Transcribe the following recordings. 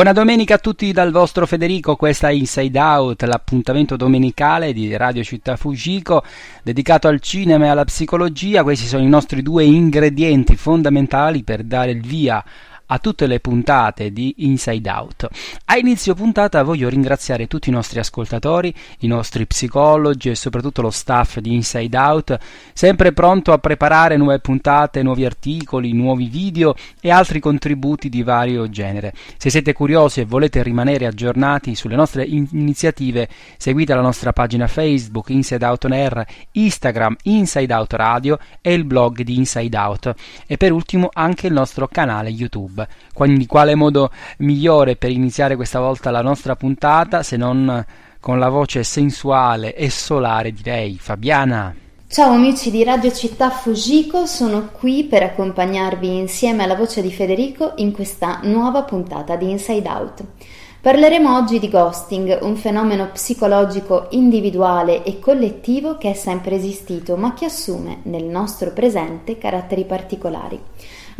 Buona domenica a tutti dal vostro Federico, questa è Inside Out, l'appuntamento domenicale di Radio Città Fujiko dedicato al cinema e alla psicologia. Questi sono i nostri due ingredienti fondamentali per dare il via a tutte le puntate di Inside Out. A inizio puntata voglio ringraziare tutti i nostri ascoltatori, i nostri psicologi e soprattutto lo staff di Inside Out, sempre pronto a preparare nuove puntate, nuovi articoli, nuovi video e altri contributi di vario genere. Se siete curiosi e volete rimanere aggiornati sulle nostre in- iniziative, seguite la nostra pagina Facebook Inside Out On Air, Instagram Inside Out Radio e il blog di Inside Out e per ultimo anche il nostro canale YouTube. Quindi quale modo migliore per iniziare questa volta la nostra puntata se non con la voce sensuale e solare direi Fabiana. Ciao amici di Radio Città Fujiko, sono qui per accompagnarvi insieme alla voce di Federico in questa nuova puntata di Inside Out. Parleremo oggi di ghosting, un fenomeno psicologico individuale e collettivo che è sempre esistito, ma che assume nel nostro presente caratteri particolari.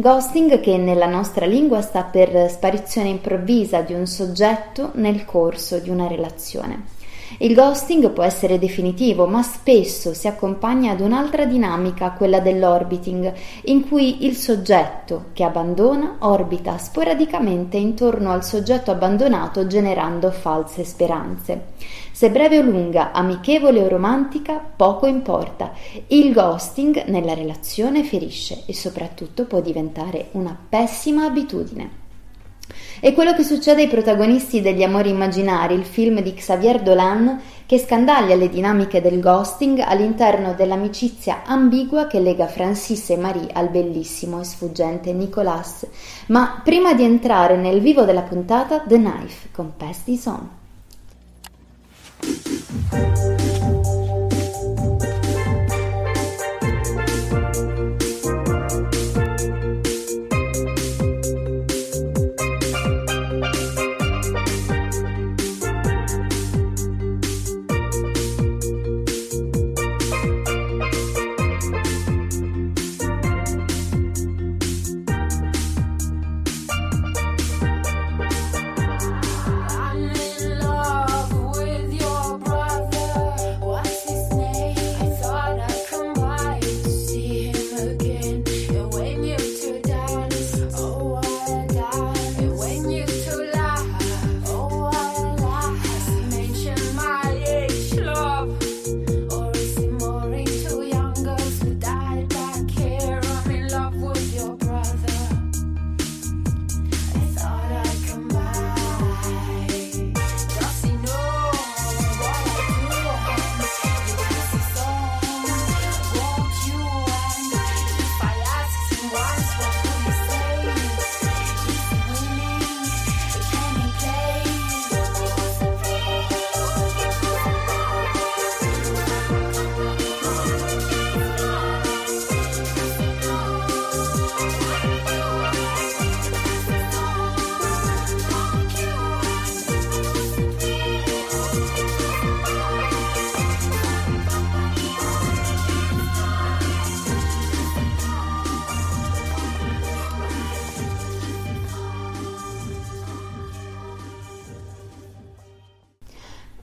Ghosting che nella nostra lingua sta per sparizione improvvisa di un soggetto nel corso di una relazione. Il ghosting può essere definitivo, ma spesso si accompagna ad un'altra dinamica, quella dell'orbiting, in cui il soggetto che abbandona orbita sporadicamente intorno al soggetto abbandonato generando false speranze. Se breve o lunga, amichevole o romantica, poco importa. Il ghosting nella relazione ferisce e soprattutto può diventare una pessima abitudine. È quello che succede ai protagonisti degli Amori Immaginari, il film di Xavier Dolan che scandaglia le dinamiche del ghosting all'interno dell'amicizia ambigua che lega Francis e Marie al bellissimo e sfuggente Nicolas. Ma prima di entrare nel vivo della puntata, The Knife con Past is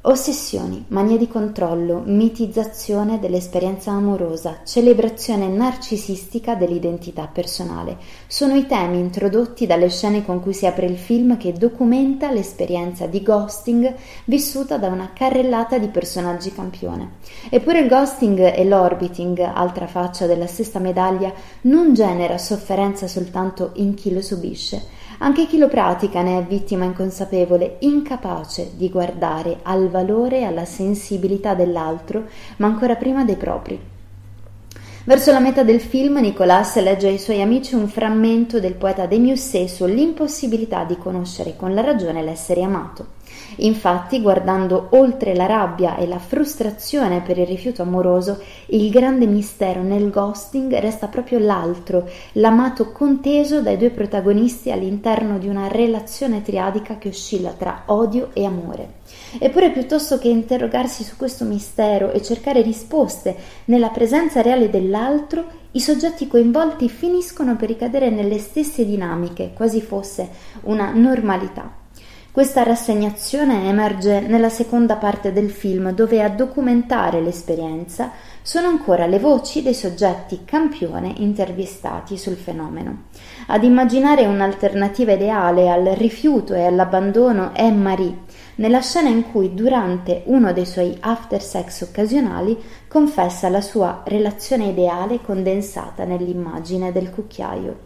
Ossessioni, mania di controllo, mitizzazione dell'esperienza amorosa, celebrazione narcisistica dell'identità personale sono i temi introdotti dalle scene con cui si apre il film che documenta l'esperienza di ghosting vissuta da una carrellata di personaggi campione. Eppure il ghosting e l'orbiting, altra faccia della stessa medaglia, non genera sofferenza soltanto in chi lo subisce. Anche chi lo pratica ne è vittima inconsapevole, incapace di guardare al valore e alla sensibilità dell'altro, ma ancora prima dei propri. Verso la metà del film Nicolas legge ai suoi amici un frammento del poeta de Musset sull'impossibilità di conoscere con la ragione l'essere amato. Infatti, guardando oltre la rabbia e la frustrazione per il rifiuto amoroso, il grande mistero nel ghosting resta proprio l'altro, l'amato conteso dai due protagonisti all'interno di una relazione triadica che oscilla tra odio e amore. Eppure, piuttosto che interrogarsi su questo mistero e cercare risposte nella presenza reale dell'altro, i soggetti coinvolti finiscono per ricadere nelle stesse dinamiche, quasi fosse una normalità. Questa rassegnazione emerge nella seconda parte del film, dove a documentare l'esperienza sono ancora le voci dei soggetti campione intervistati sul fenomeno. Ad immaginare un'alternativa ideale al rifiuto e all'abbandono è Marie, nella scena in cui durante uno dei suoi after sex occasionali confessa la sua relazione ideale condensata nell'immagine del cucchiaio.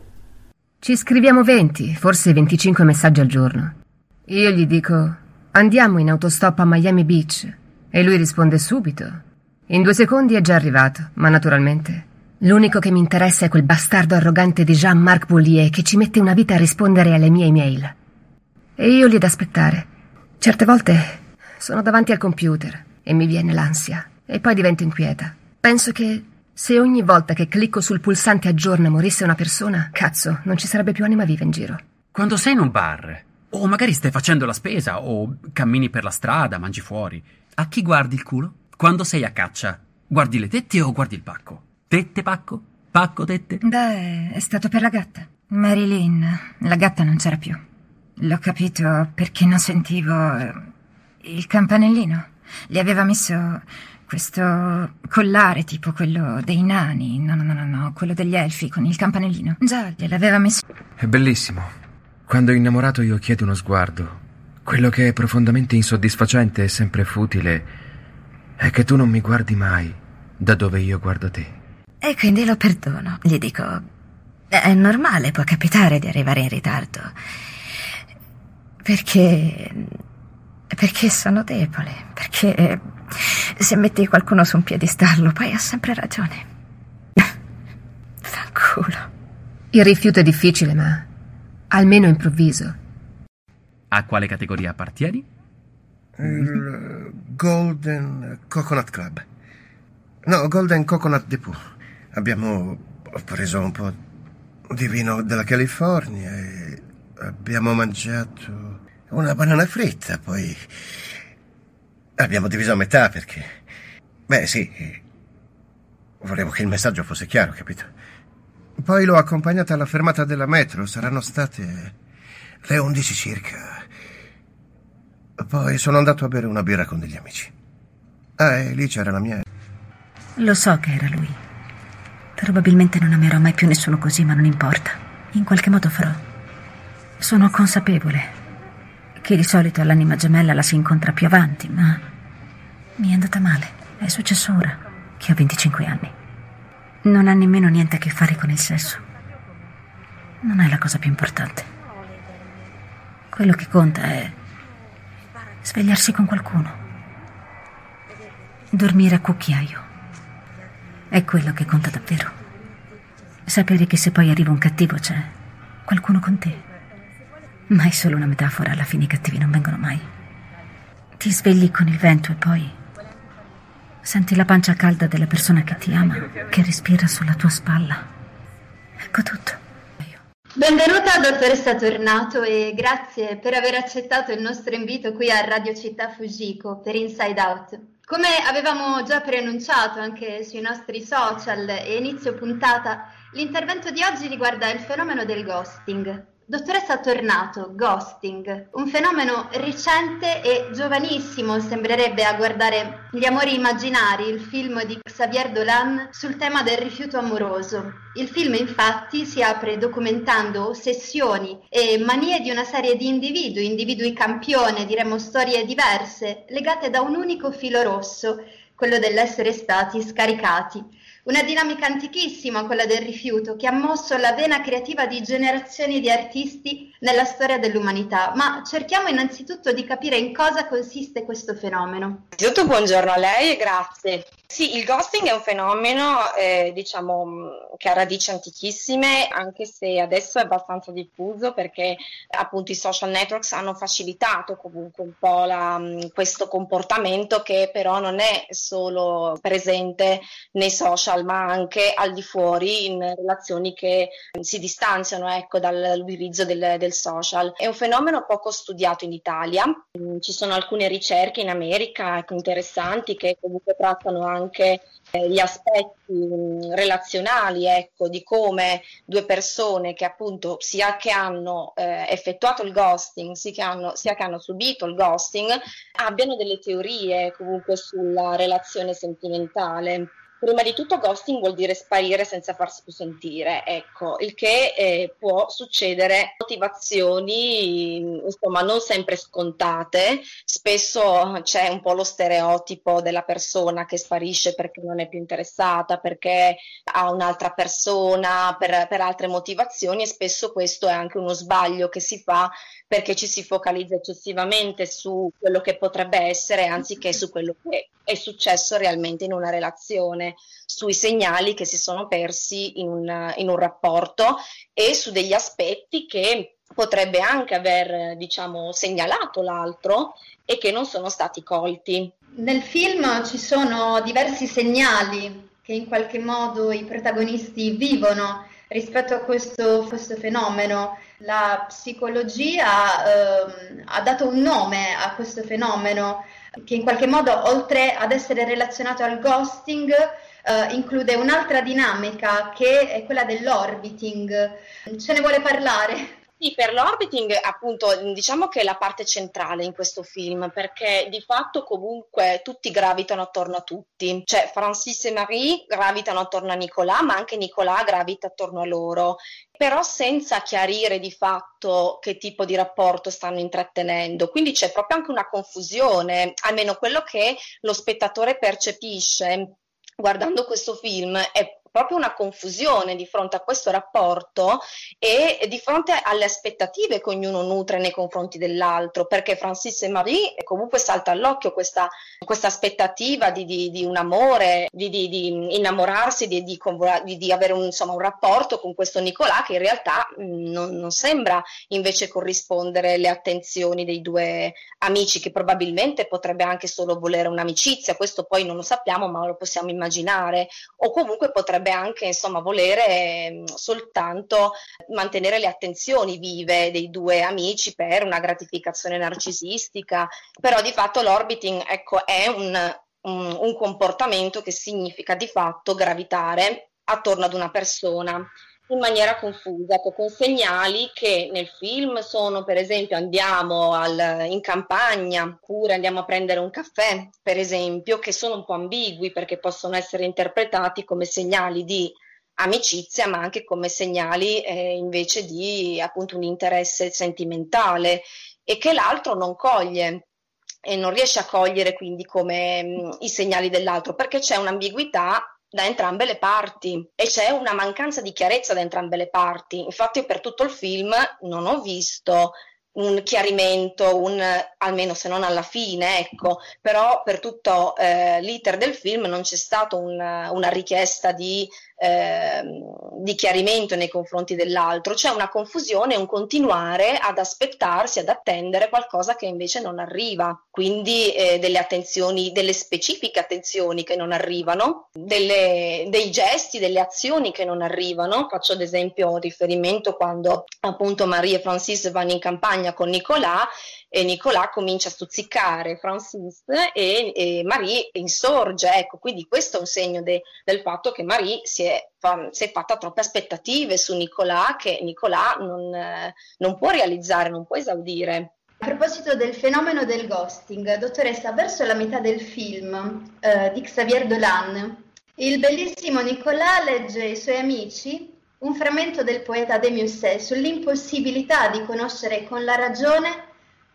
Ci scriviamo 20, forse 25 messaggi al giorno. Io gli dico andiamo in autostop a Miami Beach e lui risponde subito. In due secondi è già arrivato, ma naturalmente. L'unico che mi interessa è quel bastardo arrogante di Jean-Marc Boulier che ci mette una vita a rispondere alle mie email. E io lì ad aspettare. Certe volte sono davanti al computer e mi viene l'ansia e poi divento inquieta. Penso che se ogni volta che clicco sul pulsante aggiorna morisse una persona, cazzo, non ci sarebbe più anima viva in giro. Quando sei in un bar, o magari stai facendo la spesa, o cammini per la strada, mangi fuori, a chi guardi il culo? Quando sei a caccia, guardi le tette o guardi il pacco? Tette, pacco? Pacco, tette? Beh, è stato per la gatta. Marilyn, la gatta non c'era più. L'ho capito perché non sentivo eh, il campanellino. Gli aveva messo questo collare tipo quello dei nani. No, no, no, no, no, quello degli elfi con il campanellino. Già, gliel'aveva messo. È bellissimo. Quando innamorato io chiedo uno sguardo. Quello che è profondamente insoddisfacente e sempre futile è che tu non mi guardi mai da dove io guardo te. E quindi lo perdono. Gli dico: È normale, può capitare di arrivare in ritardo. Perché. Perché sono debole. Perché se metti qualcuno su un piedistallo, poi ha sempre ragione. Fanculo. Il rifiuto è difficile, ma almeno improvviso. A quale categoria appartieni? Il Golden Coconut Club. No, Golden Coconut Depot. Abbiamo preso un po' di vino della California e abbiamo mangiato una banana fritta, poi abbiamo diviso a metà perché... Beh, sì, volevo che il messaggio fosse chiaro, capito? Poi l'ho accompagnata alla fermata della metro, saranno state le 11 circa. Poi sono andato a bere una birra con degli amici. Ah, e lì c'era la mia... Lo so che era lui. Probabilmente non amerò mai più nessuno così, ma non importa. In qualche modo farò. Sono consapevole che di solito l'anima gemella la si incontra più avanti, ma mi è andata male. È successo ora, che ho 25 anni. Non ha nemmeno niente a che fare con il sesso. Non è la cosa più importante. Quello che conta è svegliarsi con qualcuno. Dormire a cucchiaio. È quello che conta davvero. Sapere che se poi arriva un cattivo c'è qualcuno con te. Ma è solo una metafora, alla fine i cattivi non vengono mai. Ti svegli con il vento e poi senti la pancia calda della persona che ti ama, che respira sulla tua spalla. Ecco tutto. Benvenuta dottoressa Tornato e grazie per aver accettato il nostro invito qui a Radio Città Fujiko per Inside Out. Come avevamo già preannunciato anche sui nostri social e inizio puntata, l'intervento di oggi riguarda il fenomeno del ghosting. Dottoressa Tornato, ghosting, un fenomeno recente e giovanissimo sembrerebbe a guardare Gli amori immaginari, il film di Xavier Dolan sul tema del rifiuto amoroso. Il film infatti si apre documentando ossessioni e manie di una serie di individui, individui campione, diremmo storie diverse, legate da un unico filo rosso, quello dell'essere stati scaricati. Una dinamica antichissima, quella del rifiuto, che ha mosso la vena creativa di generazioni di artisti nella storia dell'umanità. Ma cerchiamo innanzitutto di capire in cosa consiste questo fenomeno. Innanzitutto buongiorno a lei e grazie Sì, il ghosting è un fenomeno, eh, diciamo, mh, che ha radici antichissime, anche se adesso è abbastanza diffuso perché appunto i social networks hanno facilitato comunque un po' la, mh, questo comportamento che però non è solo presente nei social, ma anche al di fuori in relazioni che si distanziano, ecco, dall'utilizzo del, del social. È un fenomeno poco studiato in Italia, Mm, ci sono alcune ricerche in America ecco, interessanti che comunque trattano anche eh, gli aspetti relazionali, ecco, di come due persone che appunto sia che hanno eh, effettuato il ghosting, sia che, hanno, sia che hanno subito il ghosting, abbiano delle teorie comunque sulla relazione sentimentale. Prima di tutto ghosting vuol dire sparire senza farsi più sentire, ecco, il che eh, può succedere motivazioni insomma non sempre scontate, spesso c'è un po' lo stereotipo della persona che sparisce perché non è più interessata, perché ha un'altra persona, per, per altre motivazioni e spesso questo è anche uno sbaglio che si fa perché ci si focalizza eccessivamente su quello che potrebbe essere anziché su quello che è successo realmente in una relazione, sui segnali che si sono persi in un, in un rapporto e su degli aspetti che potrebbe anche aver, diciamo, segnalato l'altro e che non sono stati colti. Nel film ci sono diversi segnali che in qualche modo i protagonisti vivono rispetto a questo, questo fenomeno. La psicologia ehm, ha dato un nome a questo fenomeno che in qualche modo, oltre ad essere relazionato al ghosting, eh, include un'altra dinamica che è quella dell'orbiting. Ce ne vuole parlare? Sì, per l'orbiting appunto diciamo che è la parte centrale in questo film perché di fatto comunque tutti gravitano attorno a tutti, cioè Francis e Marie gravitano attorno a Nicolas ma anche Nicolas gravita attorno a loro, però senza chiarire di fatto che tipo di rapporto stanno intrattenendo, quindi c'è proprio anche una confusione, almeno quello che lo spettatore percepisce guardando questo film è proprio una confusione di fronte a questo rapporto e di fronte alle aspettative che ognuno nutre nei confronti dell'altro, perché Francis e Marie comunque salta all'occhio questa, questa aspettativa di, di, di, un amore, di, di innamorarsi, di, avere un, insomma, un, rapporto con questo Nicolà che in realtà mh, non, non sembra invece corrispondere le attenzioni dei due amici che probabilmente potrebbe anche solo volere un'amicizia, questo poi non lo sappiamo ma lo possiamo immaginare, o comunque potrebbe anche insomma volere eh, soltanto mantenere le attenzioni vive dei due amici per una gratificazione narcisistica, però di fatto l'orbiting ecco, è un, un, un comportamento che significa di fatto gravitare attorno ad una persona in maniera confusa, con segnali che nel film sono per esempio andiamo al, in campagna oppure andiamo a prendere un caffè, per esempio, che sono un po' ambigui perché possono essere interpretati come segnali di amicizia, ma anche come segnali eh, invece di appunto un interesse sentimentale e che l'altro non coglie e non riesce a cogliere quindi come mh, i segnali dell'altro perché c'è un'ambiguità da entrambe le parti e c'è una mancanza di chiarezza da entrambe le parti. Infatti per tutto il film non ho visto un chiarimento, un, almeno se non alla fine, ecco, però per tutto eh, l'iter del film non c'è stata un, una richiesta di, eh, di, chiarimento nei confronti dell'altro, c'è una confusione, un continuare ad aspettarsi, ad attendere qualcosa che invece non arriva, quindi eh, delle attenzioni, delle specifiche attenzioni che non arrivano, delle, dei gesti, delle azioni che non arrivano, faccio ad esempio riferimento quando appunto Marie e Francis vanno in campagna con Nicolà e Nicolà comincia a stuzzicare Francis e, e Marie insorge, ecco, quindi questo è un segno de, del fatto che Marie si è, fa, si è, fatta troppe aspettative su Nicolà che Nicolà non, non può realizzare, non può esaudire. A proposito del fenomeno del ghosting, dottoressa, verso la metà del film eh, di Xavier Dolan, il bellissimo Nicolà legge ai suoi amici un frammento del poeta de Musset sull'impossibilità di conoscere con la ragione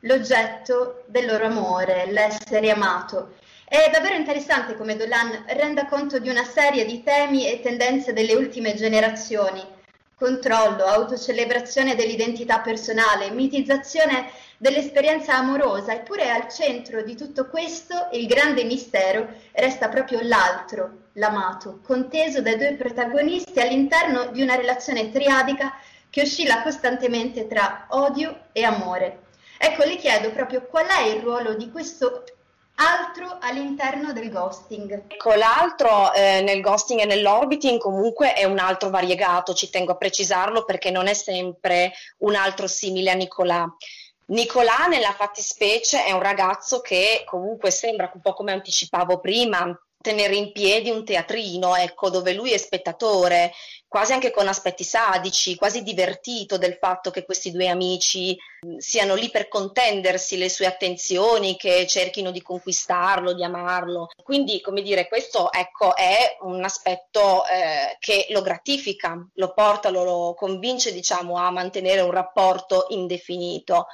l'oggetto del loro amore, l'essere amato. È davvero interessante come Dolan renda conto di una serie di temi e tendenze delle ultime generazioni, Controllo, autocelebrazione dell'identità personale, mitizzazione dell'esperienza amorosa, eppure al centro di tutto questo il grande mistero resta proprio l'altro, l'amato, conteso dai due protagonisti all'interno di una relazione triadica che oscilla costantemente tra odio e amore. Ecco, le chiedo proprio qual è il ruolo di questo altro all'interno del ghosting. Ecco, l'altro eh, nel ghosting e nell'orbiting comunque è un altro variegato, ci tengo a precisarlo perché non è sempre un altro simile a Nicolà. Nicolà nella fattispecie è un ragazzo che comunque sembra un po' come anticipavo prima, tenere in piedi un teatrino, ecco, dove lui è spettatore, quasi anche con aspetti sadici, quasi divertito del fatto che questi due amici mh, siano lì per contendersi le sue attenzioni, che cerchino di conquistarlo, di amarlo. Quindi, come dire, questo ecco, è un aspetto eh, che lo gratifica, lo porta, lo, lo convince, diciamo, a mantenere un rapporto indefinito.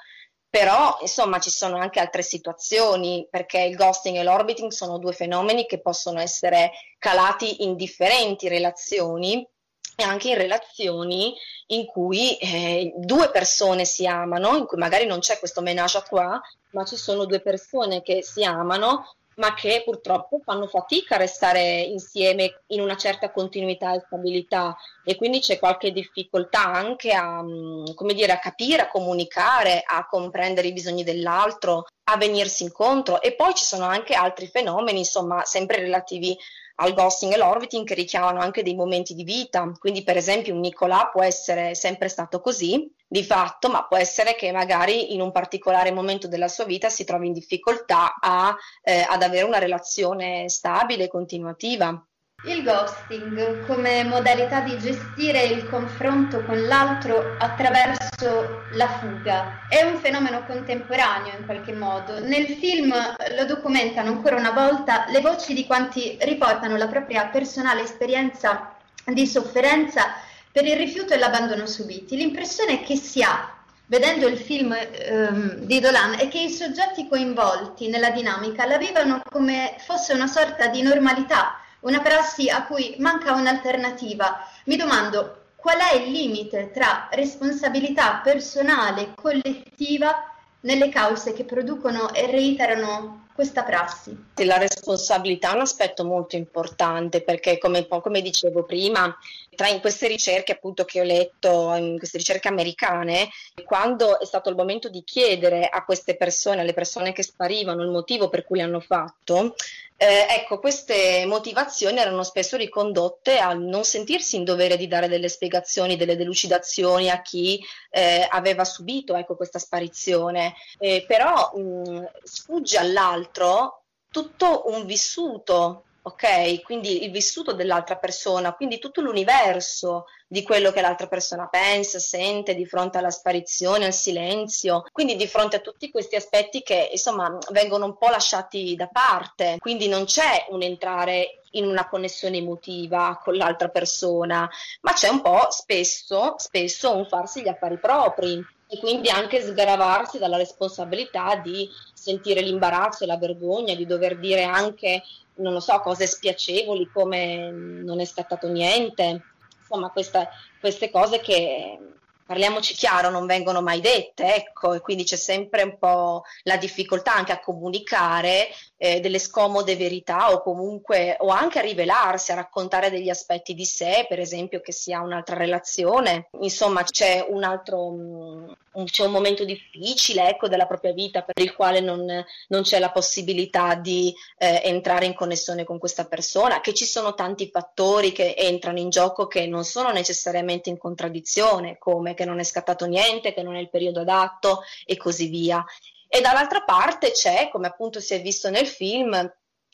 Però, insomma, ci sono anche altre situazioni, perché il ghosting e l'orbiting sono due fenomeni che possono essere calati in differenti relazioni e anche in relazioni in cui eh, due persone si amano, in cui magari non c'è questo menage à trois, ma ci sono due persone che si amano ma che purtroppo fanno fatica a restare insieme in una certa continuità e stabilità. E quindi c'è qualche difficoltà anche a, mm, dire, a capire, a comunicare, a comprendere i bisogni dell'altro, a venirsi incontro. E poi ci sono anche altri fenomeni, insomma, sempre relativi al ghosting e l'orbiting che richiamano anche dei momenti di vita. Quindi, per esempio, un Nicolà può essere sempre stato così, di fatto, ma può essere che magari in un particolare momento della sua vita si trovi in difficoltà a, eh, ad avere una relazione stabile e continuativa. Il ghosting come modalità di gestire il confronto con l'altro attraverso la fuga è un fenomeno contemporaneo in qualche modo. Nel film lo documentano ancora una volta le voci di quanti riportano la propria personale esperienza di sofferenza per il rifiuto e l'abbandono subiti. L'impressione che si ha vedendo il film ehm, di Dolan è che i soggetti coinvolti nella dinamica la vivono come fosse una sorta di normalità una prassi a cui manca un'alternativa. Mi domando qual è il limite tra responsabilità personale e collettiva nelle cause che producono e reiterano questa prassi. La responsabilità è un aspetto molto importante perché, come, come dicevo prima, tra in queste ricerche appunto che ho letto, in queste ricerche americane, quando è stato il momento di chiedere a queste persone, alle persone che sparivano, il motivo per cui l'hanno fatto, eh, ecco, queste motivazioni erano spesso ricondotte a non sentirsi in dovere di dare delle spiegazioni, delle delucidazioni a chi eh, aveva subito ecco, questa sparizione, eh, però mh, sfugge all'altro tutto un vissuto ok? Quindi il vissuto dell'altra persona, quindi tutto l'universo di quello che l'altra persona pensa, sente di fronte alla sparizione, al silenzio, quindi di fronte a tutti questi aspetti che insomma vengono un po' lasciati da parte, quindi non c'è un entrare in una connessione emotiva con l'altra persona, ma c'è un po' spesso, spesso un farsi gli affari propri e quindi anche sgravarsi dalla responsabilità di sentire l'imbarazzo e la vergogna, di dover dire anche non lo so, cose spiacevoli come non è scattato niente, insomma queste, queste cose che parliamoci chiaro, non vengono mai dette, ecco, e quindi c'è sempre un po' la difficoltà anche a comunicare eh, delle scomode verità o comunque o anche a rivelarsi, a raccontare degli aspetti di sé, per esempio che si ha un'altra relazione, insomma c'è un altro mh, c'è un momento difficile ecco, della propria vita per il quale non, non c'è la possibilità di eh, entrare in connessione con questa persona, che ci sono tanti fattori che entrano in gioco che non sono necessariamente in contraddizione, come che non è scattato niente, che non è il periodo adatto e così via. E dall'altra parte c'è, come appunto si è visto nel film,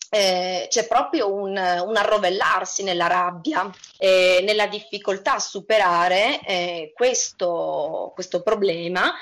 eh, c'è proprio un, un, arrovellarsi nella rabbia, eh, nella difficoltà a superare eh, questo, questo problema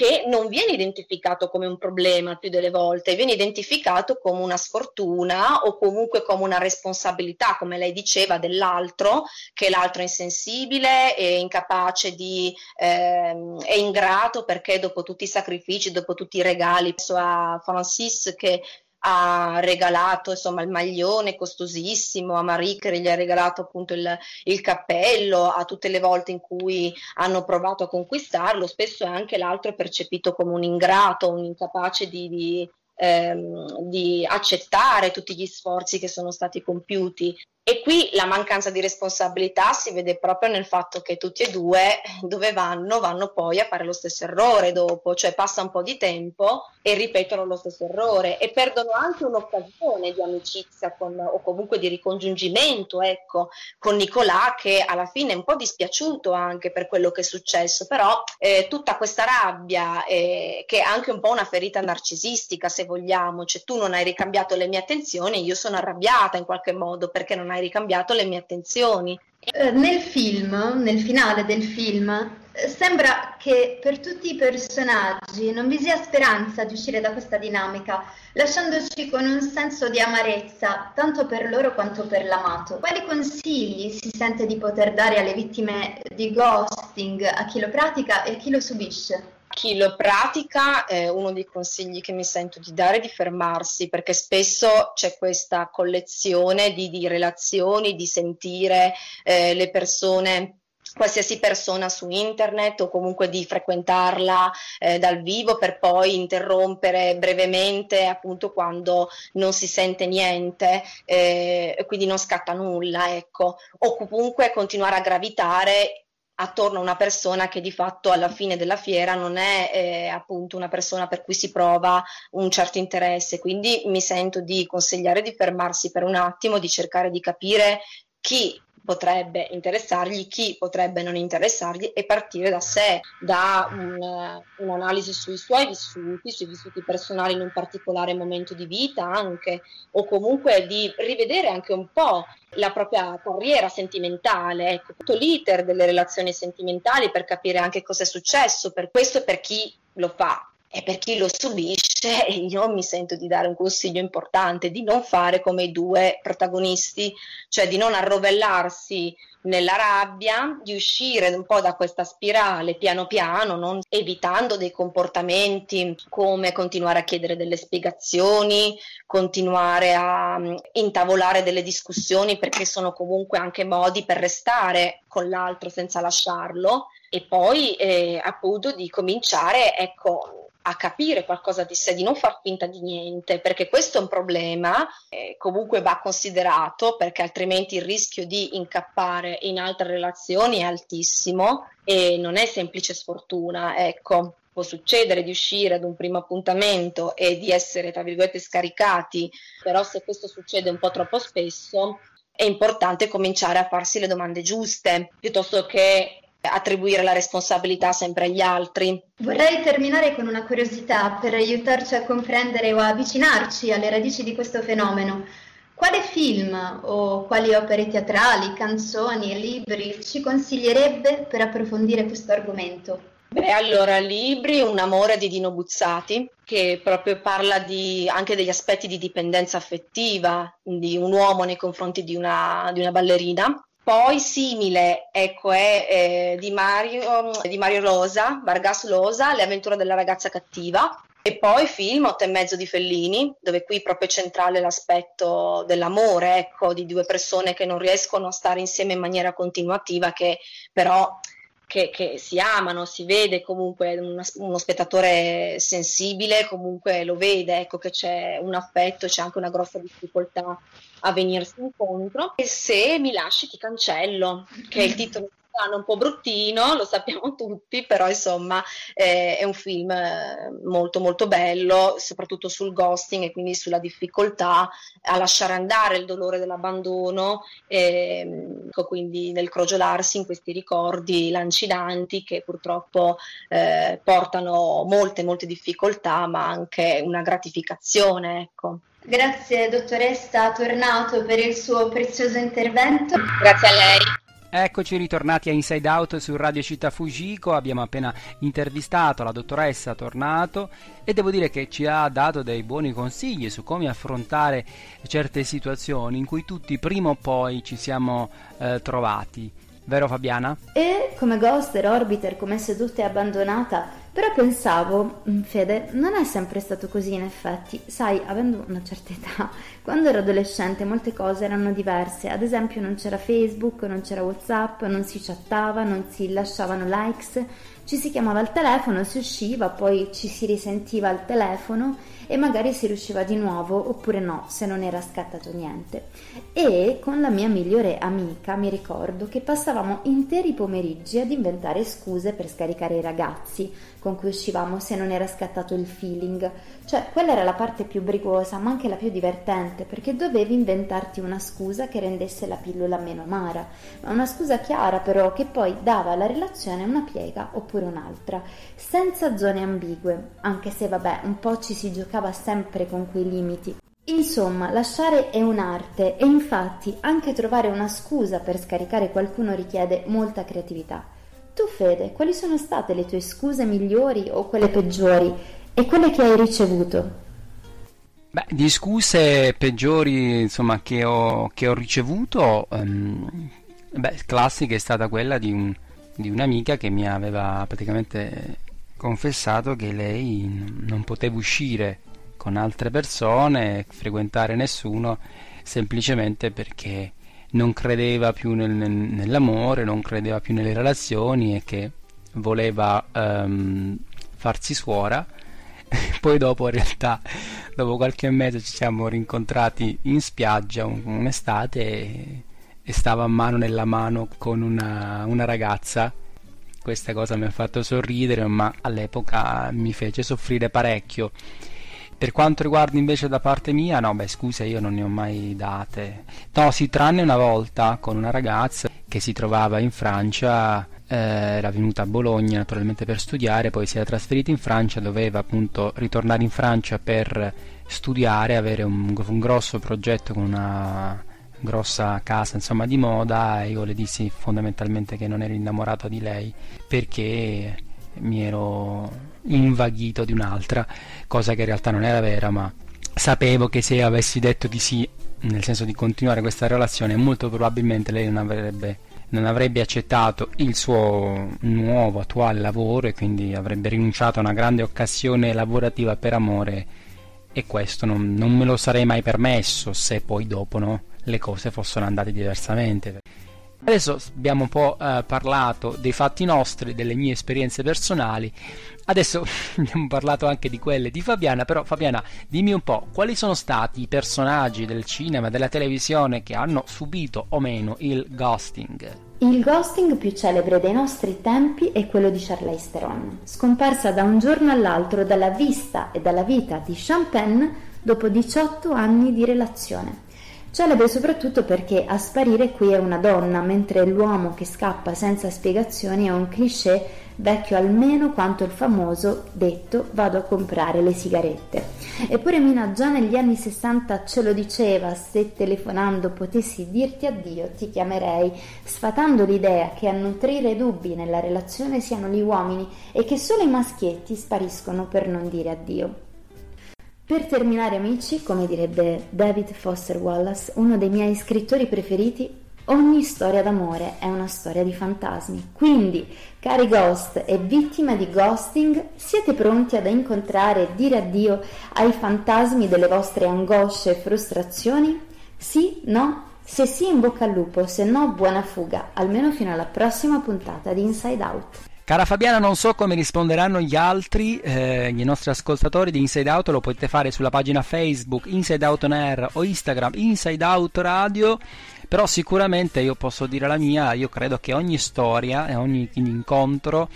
che non viene identificato come un problema più delle volte, viene identificato come una sfortuna o comunque come una responsabilità, come lei diceva, dell'altro, che l'altro è insensibile, è incapace di, ehm, è ingrato perché dopo tutti i sacrifici, dopo tutti i regali, penso a Francis che ha regalato insomma il maglione costosissimo, a Marie che gli ha regalato appunto il, il cappello, a tutte le volte in cui hanno provato a conquistarlo, spesso anche l'altro è percepito come un ingrato, un incapace di, di, ehm, di accettare tutti gli sforzi che sono stati compiuti. E qui la mancanza di responsabilità si vede proprio nel fatto che tutti e due dove vanno vanno poi a fare lo stesso errore dopo, cioè passa un po' di tempo e ripetono lo stesso errore e perdono anche un'occasione di amicizia con, o comunque di ricongiungimento, ecco, con Nicolà che alla fine è un po' dispiaciuto anche per quello che è successo, però eh, tutta questa rabbia eh, che è anche un po' una ferita narcisistica se vogliamo, cioè tu non hai ricambiato le mie attenzioni, io sono arrabbiata in qualche modo perché non hai ricambiato le mie attenzioni. Eh, nel film, nel finale del film, eh, sembra che per tutti i personaggi non vi sia speranza di uscire da questa dinamica, lasciandoci con un senso di amarezza, tanto per loro quanto per l'amato. Quali consigli si sente di poter dare alle vittime di ghosting, a chi lo pratica e a chi lo subisce? Chi lo pratica, eh, uno dei consigli che mi sento di dare è di fermarsi, perché spesso c'è questa collezione di, di relazioni, di sentire eh, le persone qualsiasi persona su internet o comunque di frequentarla eh, dal vivo per poi interrompere brevemente appunto quando non si sente niente eh, quindi non scatta nulla ecco. O comunque continuare a gravitare attorno a una persona che di fatto alla fine della fiera non è eh, appunto una persona per cui si prova un certo interesse. Quindi mi sento di consigliare di fermarsi per un attimo, di cercare di capire chi potrebbe interessargli, chi potrebbe non interessargli e partire da sé, da un, un'analisi sui suoi vissuti, sui vissuti personali in un particolare momento di vita anche, o comunque di rivedere anche un po' la propria carriera sentimentale, ecco, tutto l'iter delle relazioni sentimentali per capire anche cosa è successo, per questo per chi lo fa, e per chi lo subisce, io mi sento di dare un consiglio importante, di non fare come i due protagonisti, cioè di non arrovellarsi nella rabbia, di uscire un po' da questa spirale piano piano, non evitando dei comportamenti come continuare a chiedere delle spiegazioni, continuare a mm, intavolare delle discussioni perché sono comunque anche modi per restare con l'altro senza lasciarlo. E poi eh, appunto di cominciare, ecco, a capire qualcosa di sé, di non far finta di niente, perché questo è un problema, eh, comunque va considerato, perché altrimenti il rischio di incappare in altre relazioni è altissimo e non è semplice sfortuna, ecco. Può succedere di uscire ad un primo appuntamento e di essere, tra virgolette, scaricati, però se questo succede un po' troppo spesso, è importante cominciare a farsi le domande giuste, piuttosto che attribuire la responsabilità sempre agli altri. Vorrei terminare con una curiosità per aiutarci a comprendere o a avvicinarci alle radici di questo fenomeno. Quale film o quali opere teatrali, canzoni e libri ci consiglierebbe per approfondire questo argomento? Beh, allora, libri Un amore di Dino Buzzati, che proprio parla di, anche degli aspetti di dipendenza affettiva di un uomo nei confronti di una, di una ballerina. Poi simile, ecco, è eh, di, Mario, di Mario Rosa, Vargas Losa, Le avventure della ragazza cattiva. E poi film Otto e mezzo di Fellini, dove qui proprio è centrale l'aspetto dell'amore, ecco, di due persone che non riescono a stare insieme in maniera continuativa, che però che, che, si amano, si vede comunque uno, uno, spettatore sensibile, comunque lo vede, ecco che c'è un affetto, c'è anche una grossa difficoltà a venirsi incontro. E se mi lasci ti cancello, che è il titolo un po' bruttino, lo sappiamo tutti, però insomma eh, è un film molto molto bello, soprattutto sul ghosting e quindi sulla difficoltà a lasciare andare il dolore dell'abbandono, e, quindi nel crogiolarsi in questi ricordi lancinanti che purtroppo eh, portano molte molte difficoltà, ma anche una gratificazione, ecco. Grazie dottoressa Tornato per il suo prezioso intervento. Grazie a lei. Eccoci ritornati a Inside Out su Radio Città Fujiko, abbiamo appena intervistato la dottoressa Tornato e devo dire che ci ha dato dei buoni consigli su come affrontare certe situazioni in cui tutti prima o poi ci siamo eh, trovati. Vero Fabiana? E come Ghoster, Orbiter, come seduta e abbandonata, Però pensavo, "Mm, Fede, non è sempre stato così in effetti. Sai, avendo una certa età, quando ero adolescente molte cose erano diverse. Ad esempio non c'era Facebook, non c'era WhatsApp, non si chattava, non si lasciavano likes, ci si chiamava al telefono, si usciva, poi ci si risentiva al telefono e magari si riusciva di nuovo oppure no, se non era scattato niente. E con la mia migliore amica mi ricordo che passavamo interi pomeriggi ad inventare scuse per scaricare i ragazzi con cui uscivamo se non era scattato il feeling. Cioè, quella era la parte più brigosa, ma anche la più divertente, perché dovevi inventarti una scusa che rendesse la pillola meno amara, ma una scusa chiara però che poi dava alla relazione una piega oppure un'altra, senza zone ambigue, anche se vabbè, un po' ci si giocava sempre con quei limiti. Insomma, lasciare è un'arte e infatti anche trovare una scusa per scaricare qualcuno richiede molta creatività. Tu Fede, quali sono state le tue scuse migliori o quelle peggiori e quelle che hai ricevuto? Beh, di scuse peggiori insomma, che, ho, che ho ricevuto, ehm, beh, classica è stata quella di, un- di un'amica che mi aveva praticamente confessato che lei non poteva uscire con altre persone, frequentare nessuno, semplicemente perché non credeva più nel- nel- nell'amore, non credeva più nelle relazioni e che voleva ehm, farsi suora. Poi dopo in realtà dopo qualche mese ci siamo rincontrati in spiaggia un- un'estate e, e stava mano nella mano con una, una ragazza. Questa cosa mi ha fatto sorridere, ma all'epoca mi fece soffrire parecchio. Per quanto riguarda invece da parte mia, no, beh, scusa, io non ne ho mai date. No, sì, tranne una volta con una ragazza che si trovava in Francia, eh, era venuta a Bologna naturalmente per studiare, poi si era trasferita in Francia, doveva appunto ritornare in Francia per studiare, avere un, un grosso progetto con una grossa casa insomma di moda e io le dissi fondamentalmente che non ero innamorato di lei perché mi ero invaghito di un'altra cosa che in realtà non era vera ma sapevo che se avessi detto di sì nel senso di continuare questa relazione molto probabilmente lei non avrebbe non avrebbe accettato il suo nuovo attuale lavoro e quindi avrebbe rinunciato a una grande occasione lavorativa per amore e questo non, non me lo sarei mai permesso se poi dopo no, le cose fossero andate diversamente. Adesso abbiamo un po' eh, parlato dei fatti nostri, delle mie esperienze personali, adesso abbiamo parlato anche di quelle di Fabiana, però Fabiana dimmi un po' quali sono stati i personaggi del cinema e della televisione che hanno subito o meno il ghosting? Il ghosting più celebre dei nostri tempi è quello di Charlize Theron, scomparsa da un giorno all'altro dalla vista e dalla vita di Champagne dopo 18 anni di relazione. Celebre soprattutto perché a sparire qui è una donna, mentre l'uomo che scappa senza spiegazioni è un cliché vecchio almeno quanto il famoso detto vado a comprare le sigarette. Eppure Mina già negli anni 60 ce lo diceva, se telefonando potessi dirti addio ti chiamerei, sfatando l'idea che a nutrire dubbi nella relazione siano gli uomini e che solo i maschietti spariscono per non dire addio. Per terminare amici, come direbbe David Foster Wallace, uno dei miei scrittori preferiti, ogni storia d'amore è una storia di fantasmi. Quindi, cari ghost e vittime di ghosting, siete pronti ad incontrare e dire addio ai fantasmi delle vostre angosce e frustrazioni? Sì? No? Se sì, in bocca al lupo, se no, buona fuga, almeno fino alla prossima puntata di Inside Out. Cara Fabiana, non so come risponderanno gli altri, eh, i nostri ascoltatori di Inside Out, lo potete fare sulla pagina Facebook Inside Out On Air o Instagram Inside Out Radio, però sicuramente io posso dire la mia, io credo che ogni storia e ogni incontro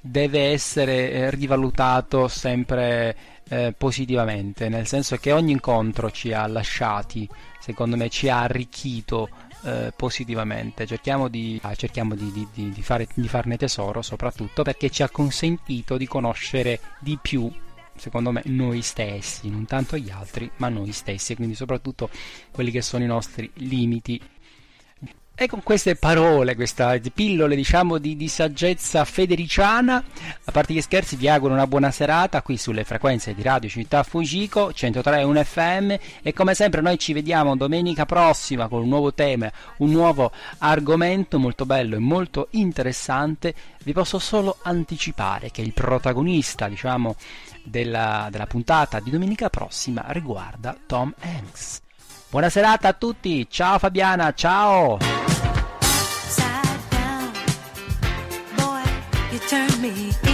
deve essere eh, rivalutato sempre eh, positivamente, nel senso che ogni incontro ci ha lasciati, secondo me ci ha arricchito eh, positivamente. Cerchiamo, di, ah, cerchiamo di, di, fare, di farne tesoro, soprattutto perché ci ha consentito di conoscere di più, secondo me, noi stessi, non tanto gli altri, ma noi stessi, e quindi soprattutto quelli che sono i nostri limiti. E con queste parole, queste pillole diciamo di, di saggezza federiciana, a parte gli scherzi vi auguro una buona serata qui sulle frequenze di Radio Città Fujiko 103.1 FM e come sempre noi ci vediamo domenica prossima con un nuovo tema, un nuovo argomento molto bello e molto interessante. Vi posso solo anticipare che il protagonista diciamo della, della puntata di domenica prossima riguarda Tom Hanks. Buona serata a tutti, ciao Fabiana, ciao! Turn me